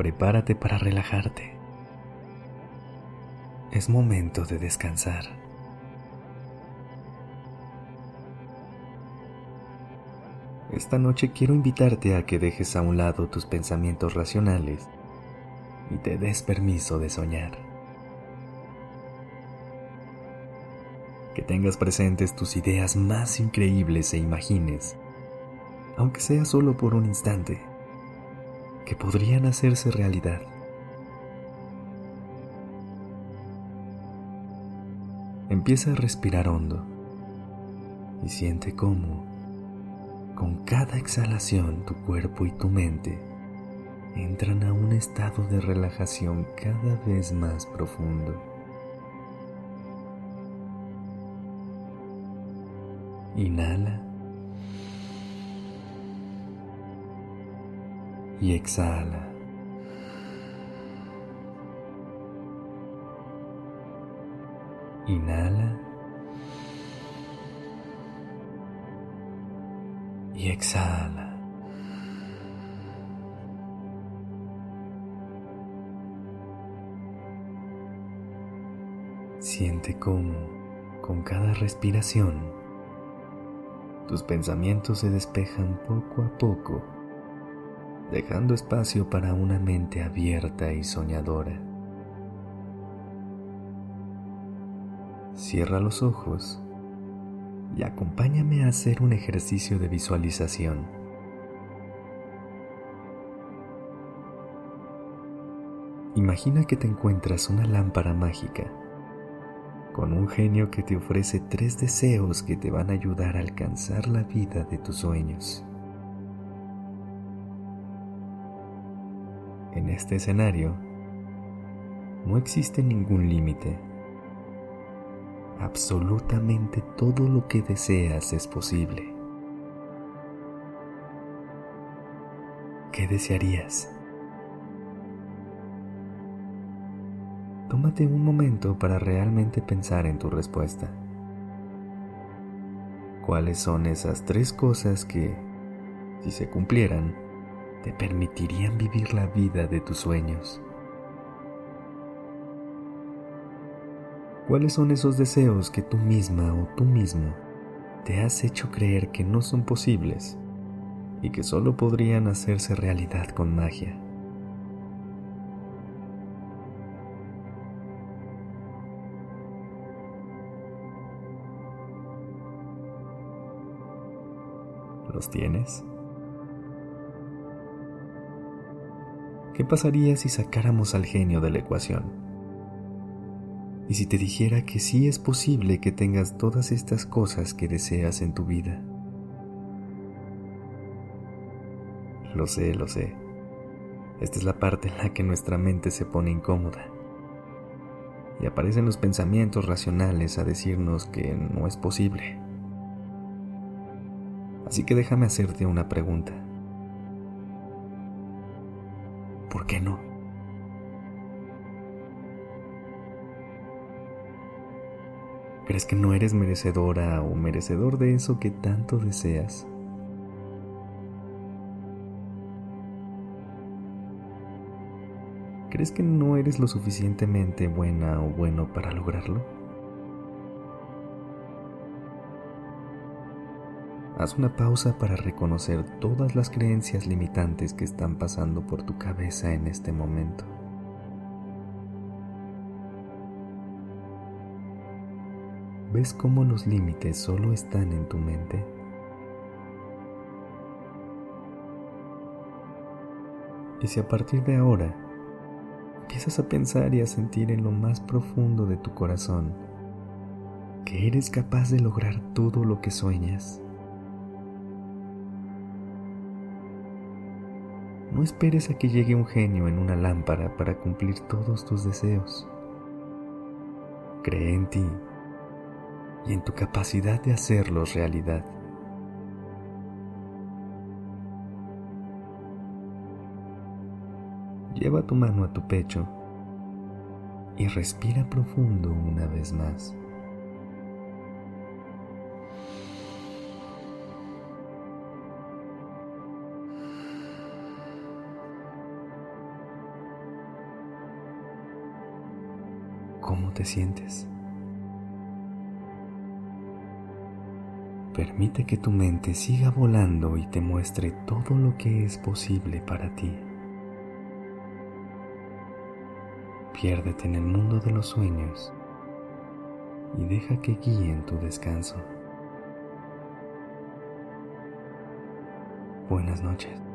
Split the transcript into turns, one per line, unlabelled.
Prepárate para relajarte. Es momento de descansar. Esta noche quiero invitarte a que dejes a un lado tus pensamientos racionales y te des permiso de soñar. Que tengas presentes tus ideas más increíbles e imagines aunque sea solo por un instante, que podrían hacerse realidad. Empieza a respirar hondo y siente cómo, con cada exhalación, tu cuerpo y tu mente entran a un estado de relajación cada vez más profundo. Inhala. Y exhala. Inhala y exhala. Siente cómo, con cada respiración, tus pensamientos se despejan poco a poco dejando espacio para una mente abierta y soñadora. Cierra los ojos y acompáñame a hacer un ejercicio de visualización. Imagina que te encuentras una lámpara mágica con un genio que te ofrece tres deseos que te van a ayudar a alcanzar la vida de tus sueños. En este escenario, no existe ningún límite. Absolutamente todo lo que deseas es posible. ¿Qué desearías? Tómate un momento para realmente pensar en tu respuesta. ¿Cuáles son esas tres cosas que, si se cumplieran, te permitirían vivir la vida de tus sueños? ¿Cuáles son esos deseos que tú misma o tú mismo te has hecho creer que no son posibles y que solo podrían hacerse realidad con magia? ¿Los tienes? ¿Qué pasaría si sacáramos al genio de la ecuación? Y si te dijera que sí es posible que tengas todas estas cosas que deseas en tu vida. Lo sé, lo sé. Esta es la parte en la que nuestra mente se pone incómoda. Y aparecen los pensamientos racionales a decirnos que no es posible. Así que déjame hacerte una pregunta. ¿Por qué no? ¿Crees que no eres merecedora o merecedor de eso que tanto deseas? ¿Crees que no eres lo suficientemente buena o bueno para lograrlo? Haz una pausa para reconocer todas las creencias limitantes que están pasando por tu cabeza en este momento. ¿Ves cómo los límites solo están en tu mente? Y si a partir de ahora empiezas a pensar y a sentir en lo más profundo de tu corazón que eres capaz de lograr todo lo que sueñas, No esperes a que llegue un genio en una lámpara para cumplir todos tus deseos. Cree en ti y en tu capacidad de hacerlos realidad. Lleva tu mano a tu pecho y respira profundo una vez más. ¿Cómo te sientes? Permite que tu mente siga volando y te muestre todo lo que es posible para ti. Piérdete en el mundo de los sueños y deja que guíen tu descanso. Buenas noches.